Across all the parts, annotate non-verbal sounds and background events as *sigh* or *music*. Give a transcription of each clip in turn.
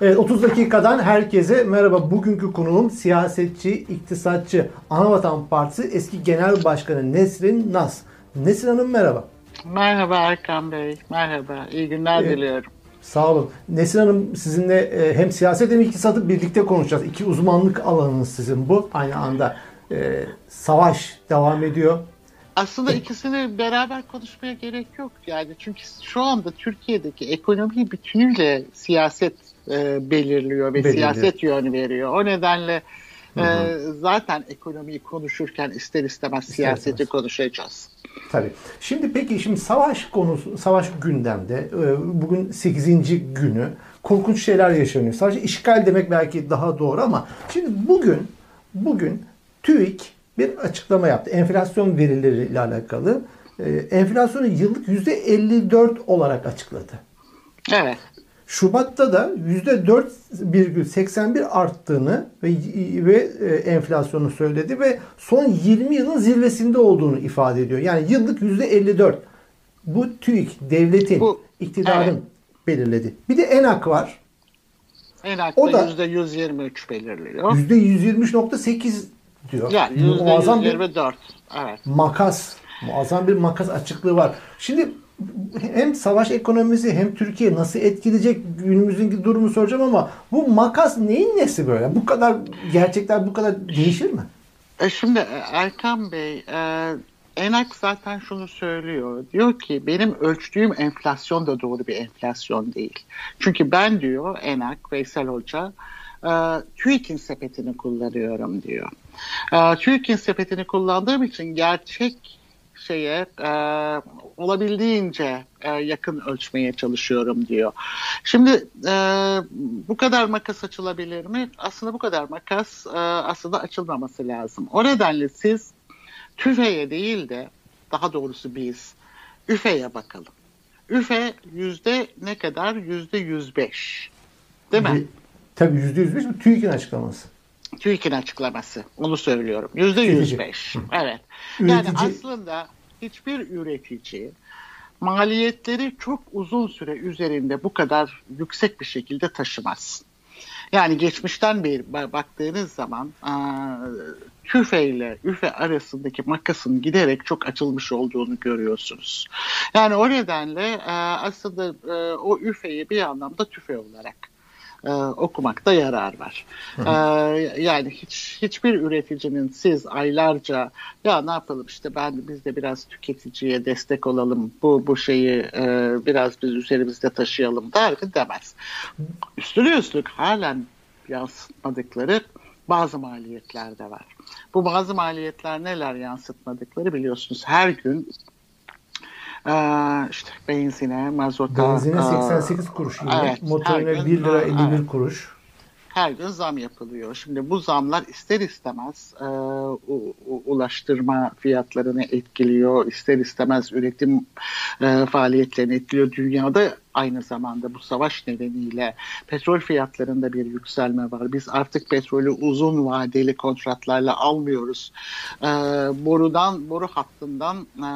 Evet 30 dakikadan herkese merhaba. Bugünkü konuğum siyasetçi, iktisatçı, Anavatan Partisi eski genel başkanı Nesrin Nas. Nesrin Hanım merhaba. Merhaba Erkan Bey. Merhaba. İyi günler evet. diliyorum. Sağ olun. Nesrin Hanım sizinle e, hem siyaset hem iktisatı birlikte konuşacağız. İki uzmanlık alanınız sizin bu. Aynı anda e, savaş devam ediyor. Aslında ikisini beraber konuşmaya gerek yok. Yani çünkü şu anda Türkiye'deki ekonomi bütünüyle siyaset e, belirliyor ve belirliyor. siyaset yön veriyor. O nedenle hı hı. E, zaten ekonomiyi konuşurken ister istemez siyaseti istemez. konuşacağız. Tabii. Şimdi peki şimdi savaş konusu, savaş gündemde. E, bugün 8. günü. Korkunç şeyler yaşanıyor. Sadece işgal demek belki daha doğru ama şimdi bugün bugün TÜİK bir açıklama yaptı. Enflasyon verileriyle alakalı. E, enflasyonu yıllık %54 olarak açıkladı. Evet. Şubat'ta da %4,81 arttığını ve, ve e, enflasyonu söyledi ve son 20 yılın zirvesinde olduğunu ifade ediyor. Yani yıllık %54. Bu TÜİK, devletin, Bu, iktidarın evet. belirledi. Bir de ENAK var. ENAK o da %123 belirliyor. %123.8 diyor. Yani muazzam bir evet. makas, muazzam bir makas açıklığı var. Şimdi hem savaş ekonomisi hem Türkiye nasıl etkileyecek günümüzün durumu soracağım ama bu makas neyin nesi böyle? Bu kadar gerçekler bu kadar değişir mi? E şimdi e, Erkan Bey e, Enak zaten şunu söylüyor. Diyor ki benim ölçtüğüm enflasyon da doğru bir enflasyon değil. Çünkü ben diyor Enak, Veysel Hoca e, TÜİK'in sepetini kullanıyorum diyor. E, TÜİK'in sepetini kullandığım için gerçek şeye e, olabildiğince e, yakın ölçmeye çalışıyorum diyor. Şimdi e, bu kadar makas açılabilir mi? Aslında bu kadar makas e, aslında açılmaması lazım. O nedenle siz tüfeğe değil de daha doğrusu biz üfeye bakalım. Üfe yüzde ne kadar? Yüzde yüz beş. Değil mi? Tabii yüzde yüz beş mi? TÜİK'in açıklaması. TÜİK'in açıklaması. Onu söylüyorum. Yüzde yüz beş. Evet. Yani aslında hiçbir üretici maliyetleri çok uzun süre üzerinde bu kadar yüksek bir şekilde taşımaz. Yani geçmişten beri baktığınız zaman tüfe ile üfe arasındaki makasın giderek çok açılmış olduğunu görüyorsunuz. Yani o nedenle aslında o üfeyi bir anlamda tüfe olarak e, okumakta yarar var. E, yani hiç hiçbir üreticinin siz aylarca ya ne yapalım işte ben biz de biraz tüketiciye destek olalım bu bu şeyi e, biraz biz üzerimizde taşıyalım der mi demez. Üstüne üstlük halen yansıtmadıkları bazı maliyetler de var. Bu bazı maliyetler neler yansıtmadıkları biliyorsunuz her gün ee, işte benzine, mazota. Benzine 88 kuruş yine. Evet, Motorine 1 lira 51 evet. kuruş. Her gün zam yapılıyor. Şimdi bu zamlar ister istemez e, ulaştırma fiyatlarını etkiliyor. ister istemez üretim e, faaliyetlerini etkiliyor. Dünyada aynı zamanda bu savaş nedeniyle petrol fiyatlarında bir yükselme var. Biz artık petrolü uzun vadeli kontratlarla almıyoruz. E, borudan, boru hattından e,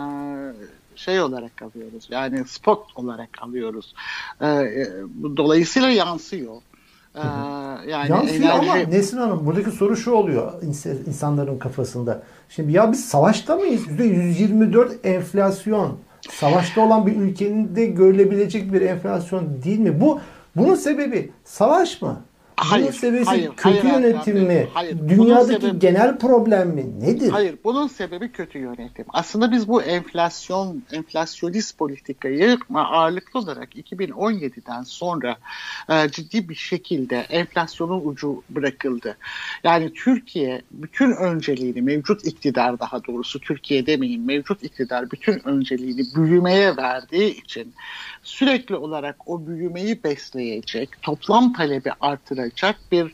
şey olarak alıyoruz. Yani spot olarak alıyoruz. Ee, e, dolayısıyla yansıyor. Ee, yani Yansıyor enerji... ama Nesin Hanım buradaki soru şu oluyor insanların kafasında. Şimdi ya biz savaşta mıyız? %124 enflasyon. Savaşta olan bir ülkenin de görülebilecek bir enflasyon değil mi? Bu bunun sebebi savaş mı? Hayır, bunun sebebi hayır, kötü hayır, yönetim mi? Hayır, Dünyadaki sebebi, genel problem mi? Nedir? Hayır, bunun sebebi kötü yönetim. Aslında biz bu enflasyon, enflasyonist politikayı ağırlıklı olarak 2017'den sonra e, ciddi bir şekilde enflasyonun ucu bırakıldı. Yani Türkiye bütün önceliğini, mevcut iktidar daha doğrusu Türkiye demeyin, mevcut iktidar bütün önceliğini büyümeye verdiği için sürekli olarak o büyümeyi besleyecek, toplam talebi artıracak bir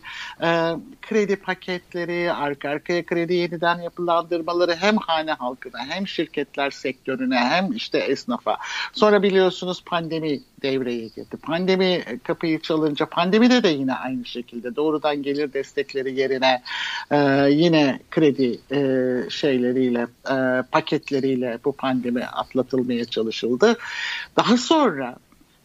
e, kredi paketleri, arka arkaya kredi yeniden yapılandırmaları hem hane halkına hem şirketler sektörüne hem işte esnafa. Sonra biliyorsunuz pandemi devreye girdi. Pandemi kapıyı çalınca pandemide de yine aynı şekilde doğrudan gelir destekleri yerine e, yine kredi e, şeyleriyle e, paketleriyle bu pandemi atlatılmaya çalışıldı. Daha sonra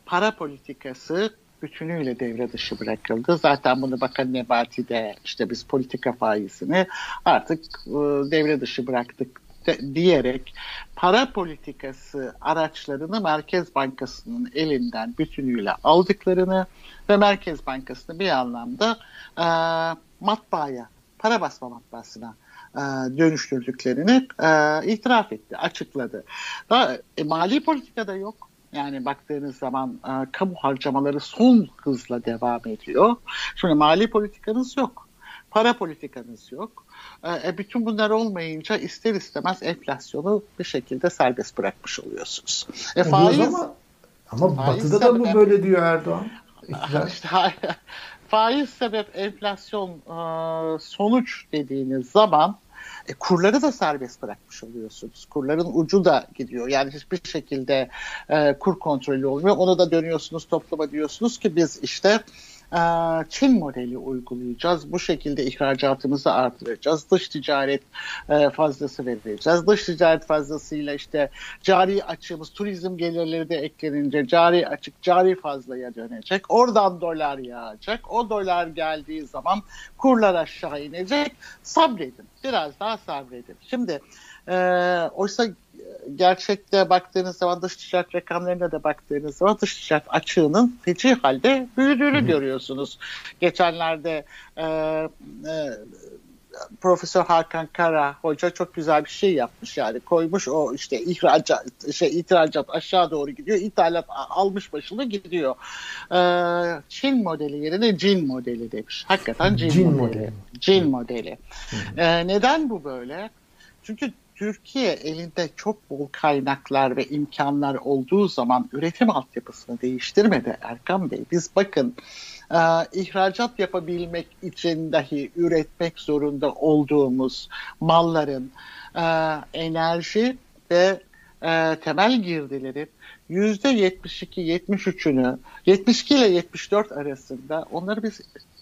para politikası bütünüyle devre dışı bırakıldı. Zaten bunu Bakan Nebati de işte biz politika faizini artık e, devre dışı bıraktık diyerek para politikası araçlarını Merkez Bankası'nın elinden bütünüyle aldıklarını ve Merkez Bankası'nı bir anlamda e, matbaaya, para basma matbaasına e, dönüştürdüklerini e, itiraf etti, açıkladı. Da, e, mali politikada yok. Yani baktığınız zaman e, kamu harcamaları son hızla devam ediyor. Şimdi mali politikanız yok. Para politikanız yok. E, e bütün bunlar olmayınca ister istemez enflasyonu bir şekilde serbest bırakmış oluyorsunuz. E, faiz, ama ama faiz batıda da mı böyle diyor Erdoğan? *laughs* İşte, faiz sebep enflasyon e, sonuç dediğiniz zaman e, kurları da serbest bırakmış oluyorsunuz. Kurların ucu da gidiyor. Yani hiçbir şekilde e, kur kontrolü olmuyor. Onu da dönüyorsunuz topluma diyorsunuz ki biz işte ee, Çin modeli uygulayacağız. Bu şekilde ihracatımızı artıracağız. Dış ticaret e, fazlası vereceğiz. Dış ticaret fazlasıyla işte cari açığımız, turizm gelirleri de eklenince cari açık, cari fazlaya dönecek. Oradan dolar yağacak. O dolar geldiği zaman kurlar aşağı inecek. Sabredin. Biraz daha sabredin. Şimdi e, oysa gerçekte baktığınız zaman dış ticaret rakamlarına da baktığınız zaman dış ticaret açığının feci halde büyüdüğünü görüyorsunuz. Geçenlerde e, e, Profesör Hakan Kara hoca çok güzel bir şey yapmış yani koymuş o işte ihracat şey ithalat aşağı doğru gidiyor ithalat almış başını gidiyor. Ee, Çin modeli yerine Cin modeli demiş. Hakikaten Cin, Cin modeli. modeli. Cin modeli. Ee, neden bu böyle? Çünkü Türkiye elinde çok bol kaynaklar ve imkanlar olduğu zaman üretim altyapısını değiştirmedi Erkan Bey. Biz bakın e, ihracat yapabilmek için dahi üretmek zorunda olduğumuz malların e, enerji ve e, temel girdilerin %72-73'ünü 72 ile 74 arasında onları biz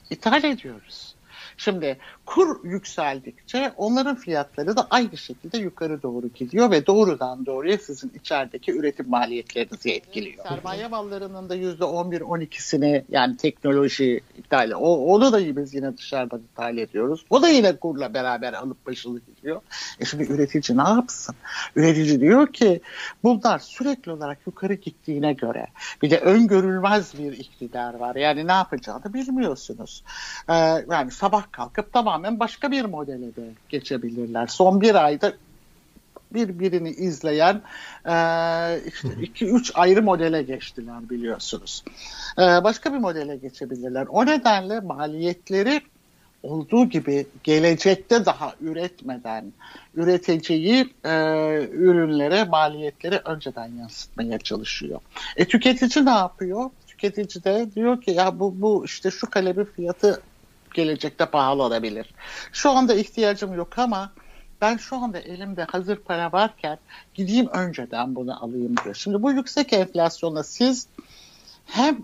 ithal ediyoruz. Şimdi kur yükseldikçe onların fiyatları da aynı şekilde yukarı doğru gidiyor ve doğrudan doğruya sizin içerideki üretim maliyetlerinizi etkiliyor. Sermaye mallarının da %11-12'sini yani teknoloji ithali o, onu da biz yine dışarıdan ithal ediyoruz. O da yine kurla beraber alıp başını gidiyor. E şimdi üretici ne yapsın? Üretici diyor ki bunlar sürekli olarak yukarı gittiğine göre bir de öngörülmez bir iktidar var. Yani ne yapacağını bilmiyorsunuz. Ee, yani sabah kalkıp tamamen başka bir modele de geçebilirler. Son bir ayda birbirini izleyen e, işte iki üç ayrı modele geçtiler biliyorsunuz. E, başka bir modele geçebilirler. O nedenle maliyetleri olduğu gibi gelecekte daha üretmeden üreteceği e, ürünlere maliyetleri önceden yansıtmaya çalışıyor. E tüketici ne yapıyor? Tüketici de diyor ki ya bu bu işte şu kalemin fiyatı gelecekte pahalı olabilir. Şu anda ihtiyacım yok ama ben şu anda elimde hazır para varken gideyim önceden bunu alayım diyor. Şimdi bu yüksek enflasyonla siz hem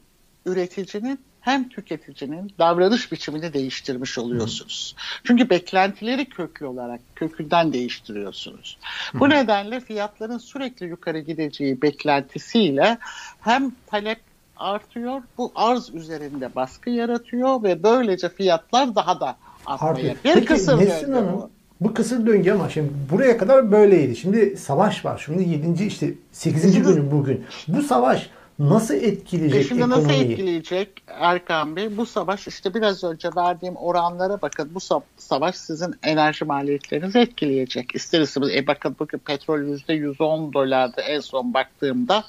üreticinin hem tüketicinin davranış biçimini değiştirmiş oluyorsunuz. Hı. Çünkü beklentileri köklü olarak kökünden değiştiriyorsunuz. Hı. Bu nedenle fiyatların sürekli yukarı gideceği beklentisiyle hem talep artıyor. Bu arz üzerinde baskı yaratıyor ve böylece fiyatlar daha da artmaya. Bir Peki, kısır Nesin döngü bu. Bu kısır döngü ama şimdi buraya kadar böyleydi. Şimdi savaş var. Şimdi 7. işte 8. günü bugün. Bu savaş nasıl etkileyecek e şimdi ekonomiyi? nasıl etkileyecek Erkan Bey? Bu savaş işte biraz önce verdiğim oranlara bakın. Bu savaş sizin enerji maliyetlerinizi etkileyecek. İster istemez. E bakın bugün petrol %110 dolardı en son baktığımda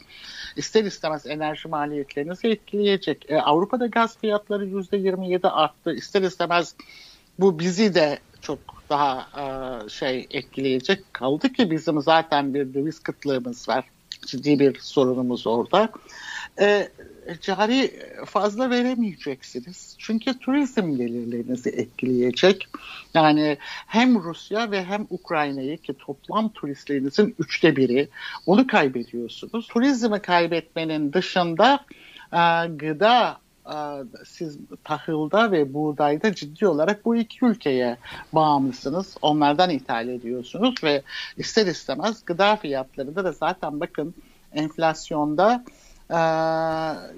ister istemez enerji maliyetlerinizi etkileyecek. E, Avrupa'da gaz fiyatları %27 arttı. İster istemez bu bizi de çok daha e, şey etkileyecek. Kaldı ki bizim zaten bir döviz kıtlığımız var. Ciddi bir sorunumuz orada. E, cari fazla veremeyeceksiniz. Çünkü turizm gelirlerinizi etkileyecek. Yani hem Rusya ve hem Ukrayna'yı ki toplam turistlerinizin üçte biri onu kaybediyorsunuz. Turizmi kaybetmenin dışında e, gıda siz tahılda ve buğdayda ciddi olarak bu iki ülkeye bağımlısınız. Onlardan ithal ediyorsunuz ve ister istemez gıda fiyatlarında da zaten bakın enflasyonda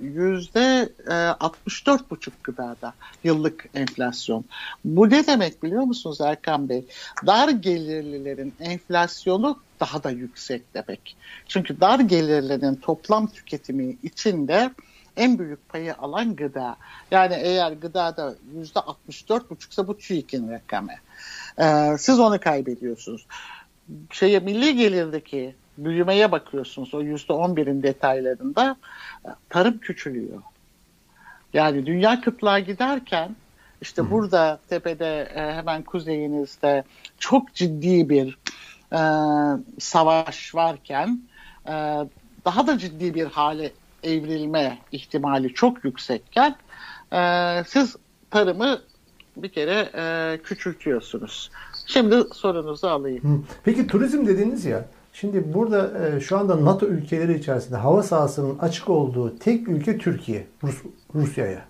yüzde 64 buçuk gıdada yıllık enflasyon. Bu ne demek biliyor musunuz Erkan Bey? Dar gelirlilerin enflasyonu daha da yüksek demek. Çünkü dar gelirlerin toplam tüketimi içinde en büyük payı alan gıda. Yani eğer gıdada yüzde 64 buçuksa bu TÜİK'in rakamı. Ee, siz onu kaybediyorsunuz. Şeye milli gelirdeki büyümeye bakıyorsunuz o yüzde on birin detaylarında tarım küçülüyor. Yani dünya kıtlığa giderken işte Hı. burada tepede e, hemen kuzeyinizde çok ciddi bir e, savaş varken e, daha da ciddi bir hale evrilme ihtimali çok yüksekken e, siz tarımı bir kere e, küçültüyorsunuz. Şimdi sorunuzu alayım. Peki turizm dediniz ya. Şimdi burada e, şu anda NATO ülkeleri içerisinde hava sahasının açık olduğu tek ülke Türkiye, Rus, Rusya'ya.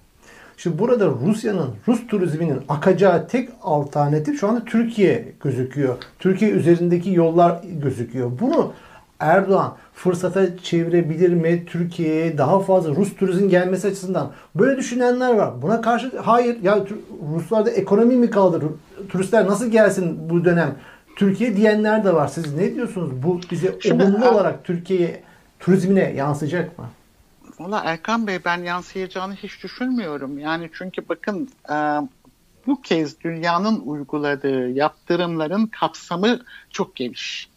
Şimdi burada Rusya'nın, Rus turizminin akacağı tek alternatif şu anda Türkiye gözüküyor. Türkiye üzerindeki yollar gözüküyor. Bunu Erdoğan fırsata çevirebilir mi Türkiye'ye daha fazla Rus turizm gelmesi açısından? Böyle düşünenler var. Buna karşı hayır ya Ruslarda ekonomi mi kaldı? Turistler nasıl gelsin bu dönem? Türkiye diyenler de var. Siz ne diyorsunuz? Bu bize Şimdi, olumlu olarak Türkiye turizmine yansıyacak mı? Valla Erkan Bey ben yansıyacağını hiç düşünmüyorum. Yani çünkü bakın e, bu kez dünyanın uyguladığı yaptırımların kapsamı çok geniş.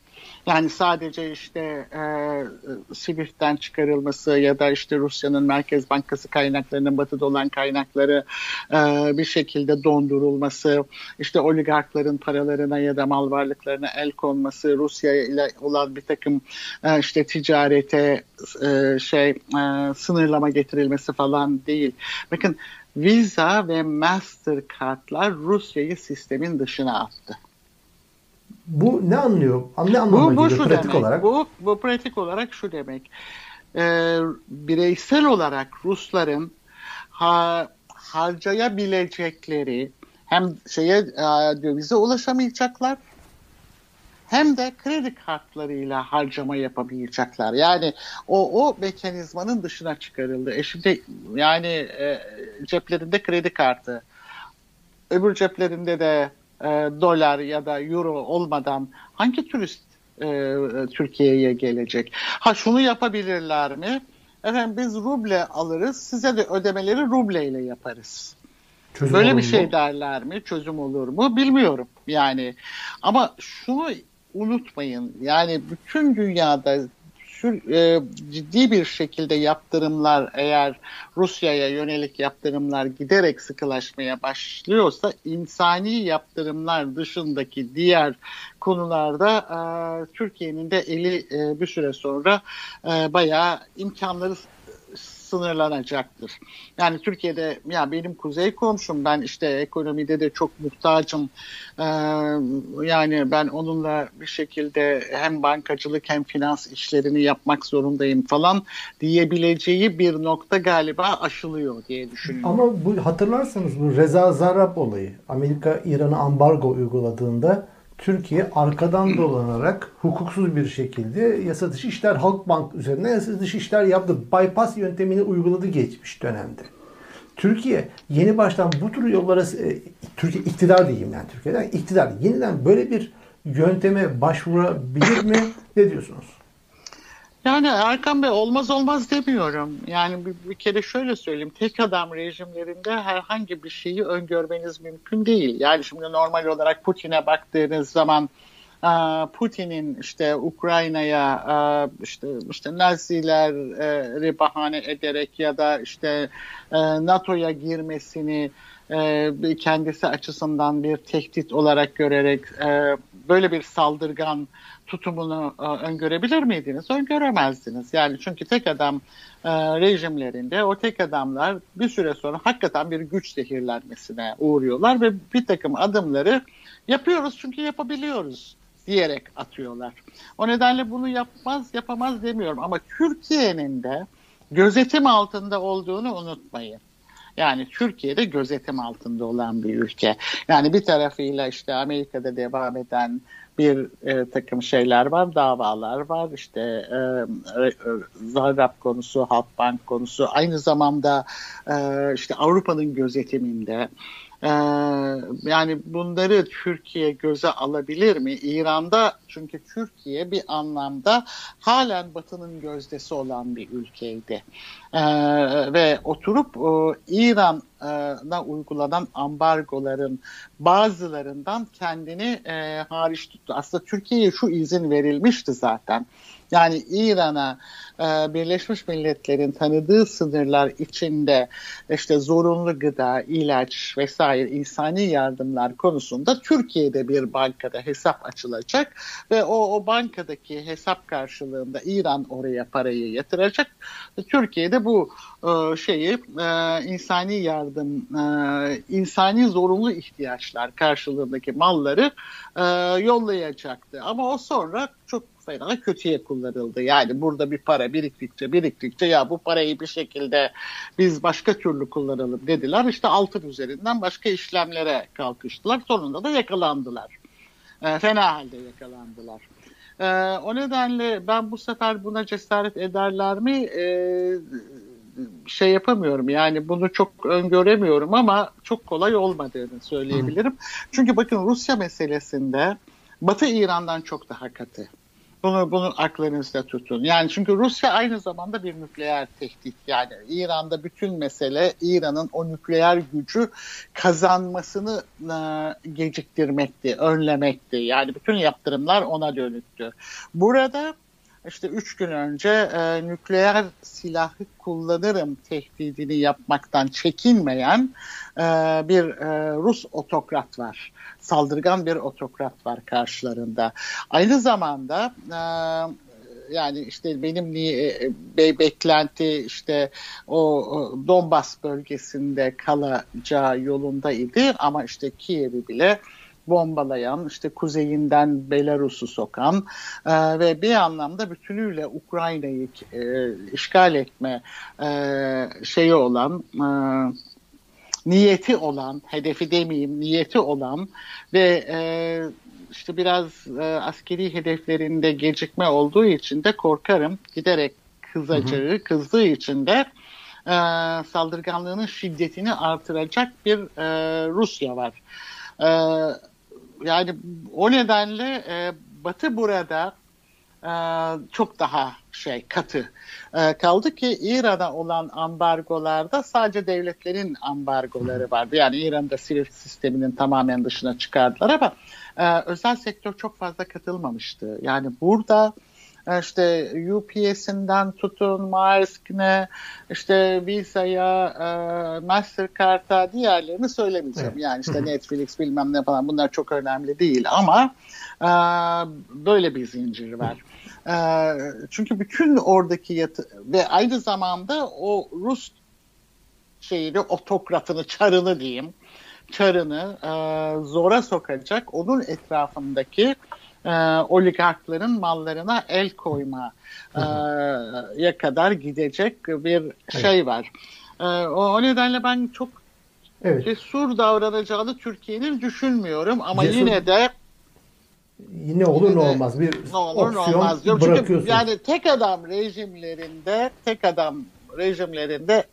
Yani sadece işte e, Swift'ten çıkarılması ya da işte Rusya'nın Merkez Bankası kaynaklarının batıda olan kaynakları e, bir şekilde dondurulması, işte oligarkların paralarına ya da mal varlıklarına el konması, Rusya ile olan bir takım e, işte ticarete e, şey e, sınırlama getirilmesi falan değil. Bakın Visa ve Mastercard'lar Rusya'yı sistemin dışına attı. Bu ne anlıyor? Ne anlamına bu, bu geliyor pratik demek, olarak? Bu, bu pratik olarak şu demek. Ee, bireysel olarak Rusların ha, harcayabilecekleri hem şeye e, dövize ulaşamayacaklar hem de kredi kartlarıyla harcama yapabilecekler. Yani o o mekanizmanın dışına çıkarıldı. E şimdi yani e, ceplerinde kredi kartı, öbür ceplerinde de e, dolar ya da euro olmadan hangi turist e, Türkiye'ye gelecek? Ha şunu yapabilirler mi? Efendim biz ruble alırız, size de ödemeleri ruble ile yaparız. Çözüm Böyle bir şey mu? derler mi? Çözüm olur mu? Bilmiyorum yani. Ama şunu unutmayın. Yani bütün dünyada e, ciddi bir şekilde yaptırımlar eğer Rusya'ya yönelik yaptırımlar giderek sıkılaşmaya başlıyorsa insani yaptırımlar dışındaki diğer konularda e, Türkiye'nin de eli e, bir süre sonra e, bayağı imkanları sınırlanacaktır. Yani Türkiye'de ya benim kuzey komşum ben işte ekonomide de çok muhtacım. Ee, yani ben onunla bir şekilde hem bankacılık hem finans işlerini yapmak zorundayım falan diyebileceği bir nokta galiba aşılıyor diye düşünüyorum. Ama bu hatırlarsanız bu Reza Zarrab olayı Amerika İran'a ambargo uyguladığında Türkiye arkadan dolanarak hukuksuz bir şekilde yasa dışı işler Halkbank üzerine yasa dışı işler yaptı. Bypass yöntemini uyguladı geçmiş dönemde. Türkiye yeni baştan bu tür yollara e, Türkiye iktidar diyeyim yani Türkiye'den iktidar yeniden böyle bir yönteme başvurabilir mi? Ne diyorsunuz? Yani Erkan Bey olmaz olmaz demiyorum. Yani bir, bir kere şöyle söyleyeyim. Tek adam rejimlerinde herhangi bir şeyi öngörmeniz mümkün değil. Yani şimdi normal olarak Putin'e baktığınız zaman Putin'in işte Ukrayna'ya işte işte Nazileri bahane ederek ya da işte NATO'ya girmesini kendisi açısından bir tehdit olarak görerek böyle bir saldırgan tutumunu e, öngörebilir miydiniz? Öngöremezdiniz. Yani çünkü tek adam e, rejimlerinde o tek adamlar bir süre sonra hakikaten bir güç zehirlenmesine uğruyorlar ve bir takım adımları yapıyoruz çünkü yapabiliyoruz diyerek atıyorlar. O nedenle bunu yapmaz yapamaz demiyorum ama Türkiye'nin de gözetim altında olduğunu unutmayın. Yani Türkiye'de gözetim altında olan bir ülke. Yani bir tarafıyla işte Amerika'da devam eden bir e, takım şeyler var, davalar var. İşte e, e, Zahrab konusu, Halkbank konusu, aynı zamanda e, işte Avrupa'nın gözetiminde. Ee, yani bunları Türkiye göze alabilir mi? İran'da çünkü Türkiye bir anlamda halen Batı'nın gözdesi olan bir ülkeydi. Ee, ve oturup e, İran'a uygulanan ambargoların bazılarından kendini e, hariç tuttu. Aslında Türkiye'ye şu izin verilmişti zaten. Yani İran'a e, Birleşmiş Milletler'in tanıdığı sınırlar içinde işte zorunlu gıda, ilaç vesaire insani yardımlar konusunda Türkiye'de bir bankada hesap açılacak ve o, o bankadaki hesap karşılığında İran oraya parayı yatıracak. Türkiye'de bu e, şeyi e, insani yardım, e, insani zorunlu ihtiyaçlar karşılığındaki malları e, yollayacaktı. Ama o sonra çok fena kötüye kullanıldı. Yani burada bir para biriktikçe biriktikçe ya bu parayı bir şekilde biz başka türlü kullanalım dediler. İşte altın üzerinden başka işlemlere kalkıştılar. Sonunda da yakalandılar. E, fena halde yakalandılar. E, o nedenle ben bu sefer buna cesaret ederler mi? E, şey yapamıyorum yani bunu çok öngöremiyorum ama çok kolay olmadığını söyleyebilirim. Hı. Çünkü bakın Rusya meselesinde Batı İran'dan çok daha katı. Bunu, bunu aklınızda tutun. Yani çünkü Rusya aynı zamanda bir nükleer tehdit. Yani İran'da bütün mesele İran'ın o nükleer gücü kazanmasını e, geciktirmekti, önlemekti. Yani bütün yaptırımlar ona dönüktü. Burada işte üç gün önce e, nükleer silahı kullanırım tehdidini yapmaktan çekinmeyen e, bir e, Rus otokrat var. Saldırgan bir otokrat var karşılarında. Aynı zamanda e, yani işte benim e, be, beklenti işte o Donbas bölgesinde kalacağı yolundaydı ama işte Kiev'i bile bombalayan, işte kuzeyinden Belarus'u sokan e, ve bir anlamda bütünüyle Ukrayna'yı e, işgal etme e, şeyi olan e, niyeti olan, hedefi demeyeyim, niyeti olan ve e, işte biraz e, askeri hedeflerinde gecikme olduğu için de korkarım giderek kızacağı, kızdığı için de e, saldırganlığının şiddetini artıracak bir e, Rusya var. E, yani o nedenle e, Batı burada e, çok daha şey katı e, kaldı ki İran'a olan ambargolarda sadece devletlerin ambargoları vardı. Yani İran'da sivil sisteminin tamamen dışına çıkardılar ama e, özel sektör çok fazla katılmamıştı. Yani burada işte UPS'inden tutun Maersk'ne işte Visa'ya e, Mastercard'a diğerlerini söylemeyeceğim. Evet. Yani işte Netflix bilmem ne falan bunlar çok önemli değil ama e, böyle bir zincir var. E, çünkü bütün oradaki yatı ve aynı zamanda o Rus şeyini otokratını çarını diyeyim çarını e, zora sokacak onun etrafındaki e, oligarkların mallarına el koyma e, ya kadar gidecek bir şey evet. var. E, o, nedenle ben çok evet. cesur davranacağını Türkiye'nin düşünmüyorum ama cesur, yine de yine olur yine ne olmaz bir ne olur, opsiyon olmaz. bırakıyorsun. Çünkü yani tek adam rejimlerinde tek adam rejimlerinde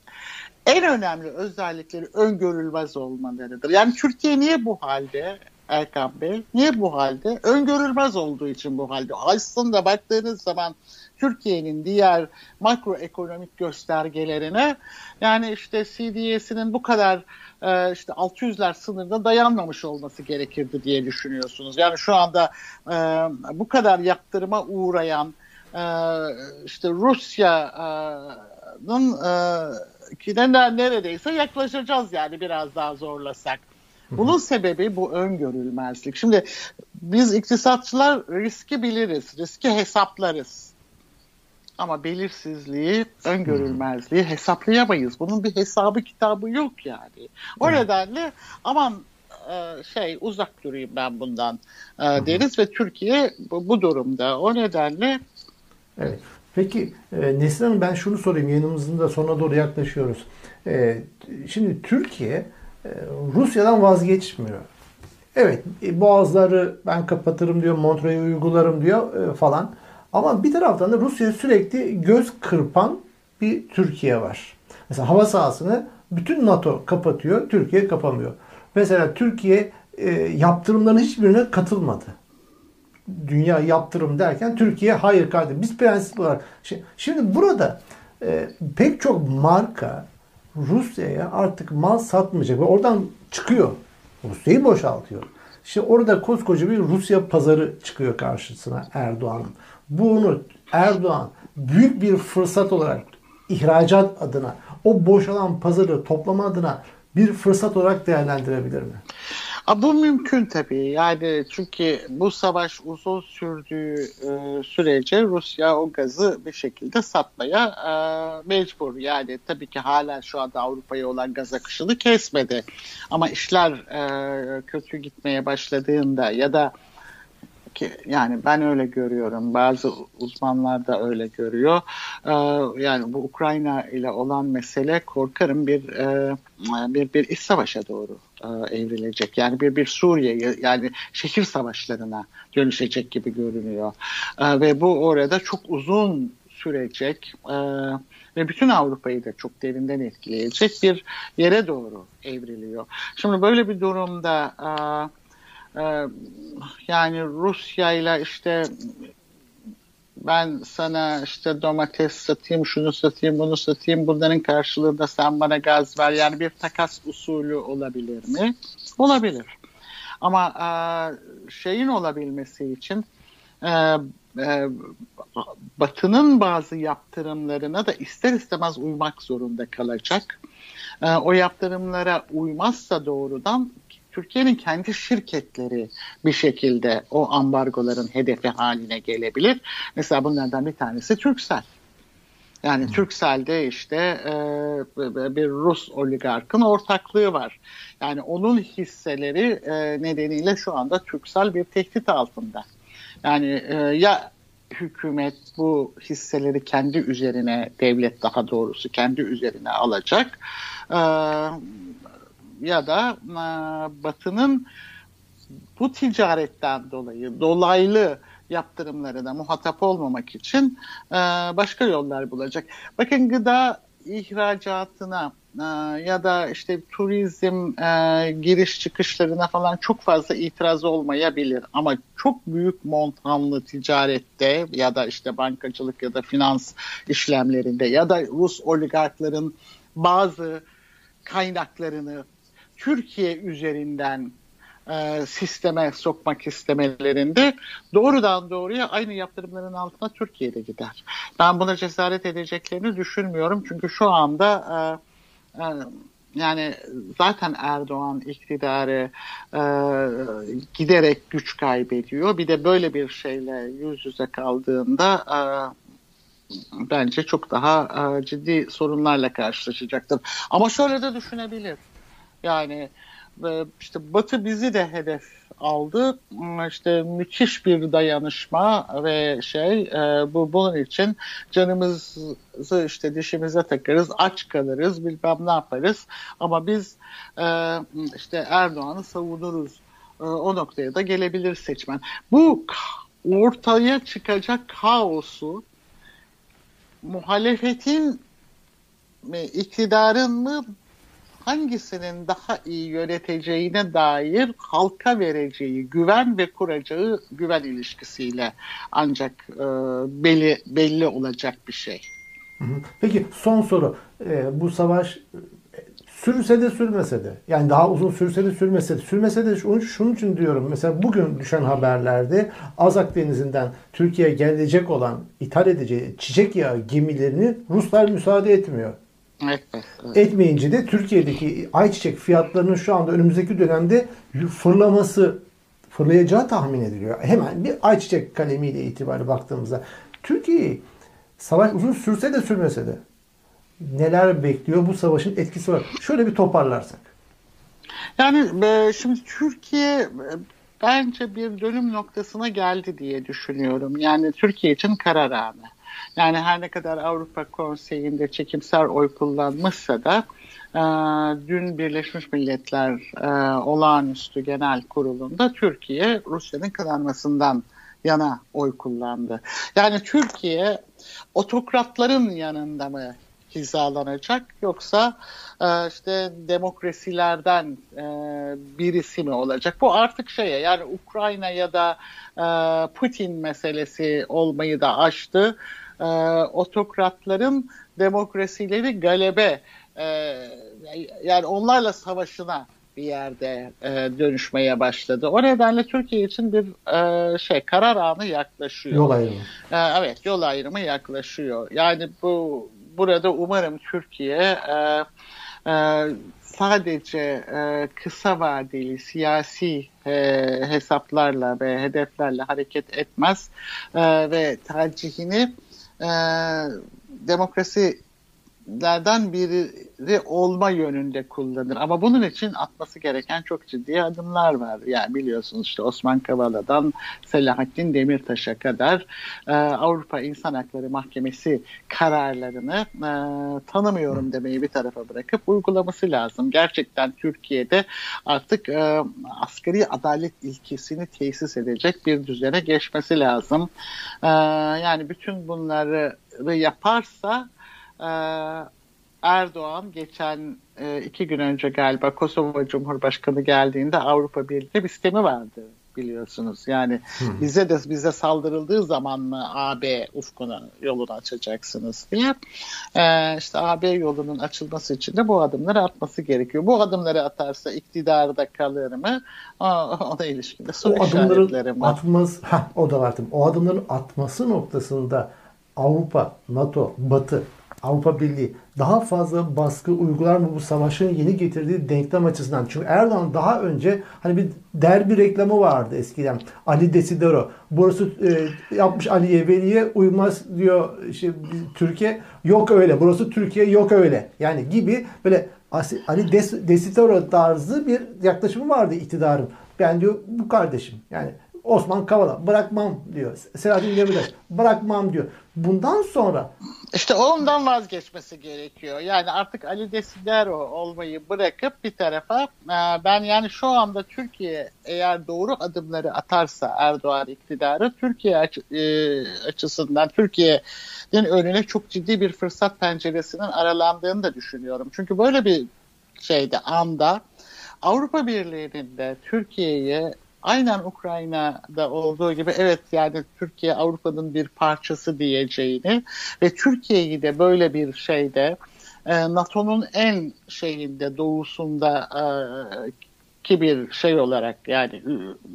en önemli özellikleri öngörülmez olmalarıdır. Yani Türkiye niye bu halde? Erkan Bey. Niye bu halde? Öngörülmez olduğu için bu halde. Aslında baktığınız zaman Türkiye'nin diğer makroekonomik göstergelerine yani işte CDS'inin bu kadar e, işte 600'ler sınırda dayanmamış olması gerekirdi diye düşünüyorsunuz. Yani şu anda e, bu kadar yaptırıma uğrayan e, işte Rusya'nın e, kine neredeyse yaklaşacağız yani biraz daha zorlasak. Bunun sebebi bu öngörülmezlik. Şimdi biz iktisatçılar riski biliriz, riski hesaplarız. Ama belirsizliği, öngörülmezliği hesaplayamayız. Bunun bir hesabı kitabı yok yani. O nedenle aman e, şey uzak durayım ben bundan e, deriz ve Türkiye bu, durumda. O nedenle Evet. Peki e, Nesrin Hanım ben şunu sorayım. Yayınımızın da sonuna doğru yaklaşıyoruz. şimdi Türkiye Rusya'dan vazgeçmiyor. Evet e, boğazları ben kapatırım diyor, Montreux'u uygularım diyor e, falan. Ama bir taraftan da Rusya sürekli göz kırpan bir Türkiye var. Mesela hava sahasını bütün NATO kapatıyor, Türkiye kapamıyor. Mesela Türkiye e, yaptırımların hiçbirine katılmadı. Dünya yaptırım derken Türkiye hayır kardeşim biz prensip olarak. Şimdi burada pek çok marka Rusya'ya artık mal satmayacak ve oradan çıkıyor. Rusya'yı boşaltıyor. İşte orada koskoca bir Rusya pazarı çıkıyor karşısına Erdoğan'ın. Bunu Erdoğan büyük bir fırsat olarak ihracat adına o boşalan pazarı toplama adına bir fırsat olarak değerlendirebilir mi? Bu mümkün tabii. Yani çünkü bu savaş uzun sürdüğü e, sürece Rusya o gazı bir şekilde satmaya e, mecbur. Yani tabii ki hala şu anda Avrupa'ya olan gaz akışını kesmedi. Ama işler e, kötü gitmeye başladığında ya da ki yani ben öyle görüyorum. Bazı uzmanlar da öyle görüyor. Ee, yani bu Ukrayna ile olan mesele korkarım bir e, bir bir iç savaşa doğru e, evrilecek. Yani bir bir Suriye yani şehir savaşlarına dönüşecek gibi görünüyor. E, ve bu orada çok uzun sürecek e, ve bütün Avrupa'yı da çok derinden etkileyecek bir yere doğru evriliyor. Şimdi böyle bir durumda e, yani Rusya ile işte ben sana işte domates satayım, şunu satayım, bunu satayım. Bunların karşılığında sen bana gaz ver. Yani bir takas usulü olabilir mi? Olabilir. Ama e, şeyin olabilmesi için e, e, Batı'nın bazı yaptırımlarına da ister istemez uymak zorunda kalacak. E, o yaptırımlara uymazsa doğrudan Türkiye'nin kendi şirketleri bir şekilde o ambargoların hedefi haline gelebilir. Mesela bunlardan bir tanesi Türksel. Yani hmm. Türksel'de işte e, bir Rus oligarkın ortaklığı var. Yani onun hisseleri e, nedeniyle şu anda Türksel bir tehdit altında. Yani e, ya hükümet bu hisseleri kendi üzerine, devlet daha doğrusu kendi üzerine alacak. E, ya da e, Batı'nın bu ticaretten dolayı dolaylı yaptırımlarına muhatap olmamak için e, başka yollar bulacak. Bakın gıda ihracatına e, ya da işte turizm e, giriş çıkışlarına falan çok fazla itiraz olmayabilir ama çok büyük montanlı ticarette ya da işte bankacılık ya da finans işlemlerinde ya da Rus oligarkların bazı kaynaklarını Türkiye üzerinden e, sisteme sokmak istemelerinde doğrudan doğruya aynı yaptırımların altına Türkiye'de gider. Ben buna cesaret edeceklerini düşünmüyorum. Çünkü şu anda e, e, yani zaten Erdoğan iktidarı e, giderek güç kaybediyor. Bir de böyle bir şeyle yüz yüze kaldığında e, bence çok daha e, ciddi sorunlarla karşılaşacaktır. Ama şöyle de düşünebilir. Yani işte Batı bizi de hedef aldı. İşte müthiş bir dayanışma ve şey e, bu bunun için canımızı işte dişimize takarız, aç kalırız, bilmem ne yaparız. Ama biz e, işte Erdoğan'ı savunuruz. E, o noktaya da gelebilir seçmen. Bu ortaya çıkacak kaosu muhalefetin mi, iktidarın mı hangisinin daha iyi yöneteceğine dair halka vereceği güven ve kuracağı güven ilişkisiyle ancak e, belli belli olacak bir şey. Peki son soru. E, bu savaş e, sürse de sürmese de yani daha uzun sürse de sürmese de sürmese de şunun, için diyorum mesela bugün düşen haberlerde Azak Denizi'nden Türkiye'ye gelecek olan ithal edeceği çiçek yağı gemilerini Ruslar müsaade etmiyor. Evet, evet. Etmeyince de Türkiye'deki ayçiçek fiyatlarının şu anda önümüzdeki dönemde fırlaması fırlayacağı tahmin ediliyor. Hemen bir ayçiçek kalemiyle itibari baktığımızda Türkiye savaş uzun sürse de sürmese de neler bekliyor bu savaşın etkisi var. Şöyle bir toparlarsak. Yani e, şimdi Türkiye e, bence bir dönüm noktasına geldi diye düşünüyorum. Yani Türkiye için karar anı. Yani her ne kadar Avrupa Konseyi'nde çekimsel oy kullanmışsa da e, dün Birleşmiş Milletler e, Olağanüstü Genel Kurulu'nda Türkiye Rusya'nın kınanmasından yana oy kullandı. Yani Türkiye otokratların yanında mı hizalanacak yoksa e, işte demokrasilerden birisi mi olacak? Bu artık şeye yani Ukrayna ya da Putin meselesi olmayı da aştı. E, otokratların demokrasileri galebe e, yani onlarla savaşına bir yerde e, dönüşmeye başladı. O nedenle Türkiye için bir e, şey karar anı yaklaşıyor. Yol ayrımı. E, evet, yol ayrımı yaklaşıyor. Yani bu burada umarım Türkiye e, e, sadece e, kısa vadeli siyasi e, hesaplarla ve hedeflerle hareket etmez e, ve tercihini e, demokrasi lerden biri olma yönünde kullanır. Ama bunun için atması gereken çok ciddi adımlar var. Yani biliyorsunuz işte Osman Kavala'dan Selahattin Demirtaş'a kadar e, Avrupa İnsan Hakları Mahkemesi kararlarını e, tanımıyorum demeyi bir tarafa bırakıp uygulaması lazım. Gerçekten Türkiye'de artık e, asgari adalet ilkesini tesis edecek bir düzene geçmesi lazım. E, yani bütün bunları yaparsa Erdoğan geçen e, iki gün önce galiba Kosova Cumhurbaşkanı geldiğinde Avrupa Birliği'nde bir sistemi vardı biliyorsunuz. Yani hmm. bize de bize saldırıldığı zaman mı AB ufkuna yolunu açacaksınız diye. Ee, işte AB yolunun açılması için de bu adımları atması gerekiyor. Bu adımları atarsa iktidarda kalır mı? O, *laughs* ona ilişkin de soru o adımların atması, heh, o da var. O adımların atması noktasında Avrupa, NATO, Batı Avrupa Birliği daha fazla baskı uygular mı bu savaşın yeni getirdiği denklem açısından? Çünkü Erdoğan daha önce hani bir derbi reklamı vardı eskiden. Ali Desidero. Burası e, yapmış Ali Yeveli'ye uymaz diyor işte, Türkiye. Yok öyle. Burası Türkiye yok öyle. Yani gibi böyle Ali Desidero tarzı bir yaklaşımı vardı iktidarın. Ben diyor bu kardeşim. Yani Osman Kavala bırakmam diyor. Selahattin Demirtaş bırakmam diyor. Bundan sonra işte ondan vazgeçmesi gerekiyor. Yani artık Ali Desidero olmayı bırakıp bir tarafa e, ben yani şu anda Türkiye eğer doğru adımları atarsa Erdoğan iktidarı Türkiye e, açısından Türkiye'nin önüne çok ciddi bir fırsat penceresinin aralandığını da düşünüyorum. Çünkü böyle bir şeyde anda Avrupa Birliği'nin de Türkiye'ye aynen Ukrayna'da olduğu gibi evet yani Türkiye Avrupa'nın bir parçası diyeceğini ve Türkiye'yi de böyle bir şeyde e, NATO'nun en şeyinde doğusunda e, ki bir şey olarak yani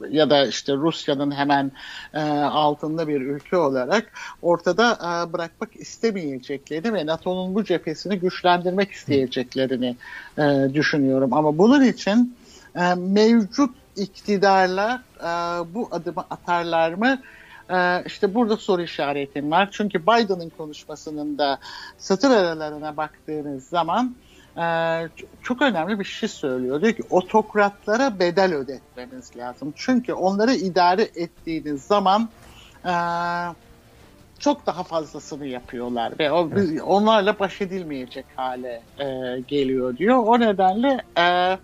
ya da işte Rusya'nın hemen e, altında bir ülke olarak ortada e, bırakmak istemeyeceklerini ve NATO'nun bu cephesini güçlendirmek isteyeceklerini e, düşünüyorum. Ama bunun için e, mevcut iktidarlar e, bu adımı atarlar mı? E, işte burada soru işaretim var. Çünkü Biden'ın konuşmasının da satır aralarına baktığınız zaman e, çok önemli bir şey söylüyor. Diyor ki otokratlara bedel ödetmemiz lazım. Çünkü onları idare ettiğiniz zaman e, çok daha fazlasını yapıyorlar ve o, evet. onlarla baş edilmeyecek hale e, geliyor diyor. O nedenle e,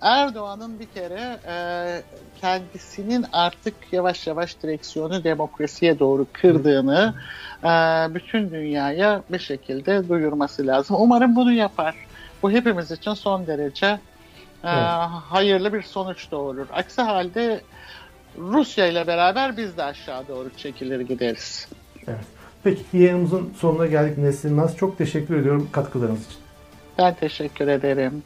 Erdoğan'ın bir kere e, kendisinin artık yavaş yavaş direksiyonu demokrasiye doğru kırdığını e, bütün dünyaya bir şekilde duyurması lazım. Umarım bunu yapar. Bu hepimiz için son derece e, evet. hayırlı bir sonuç doğurur. Aksi halde Rusya ile beraber biz de aşağı doğru çekilir gideriz. Evet. Peki yayınımızın sonuna geldik Nesrin Naz. Çok teşekkür ediyorum katkılarınız için. Ben teşekkür ederim.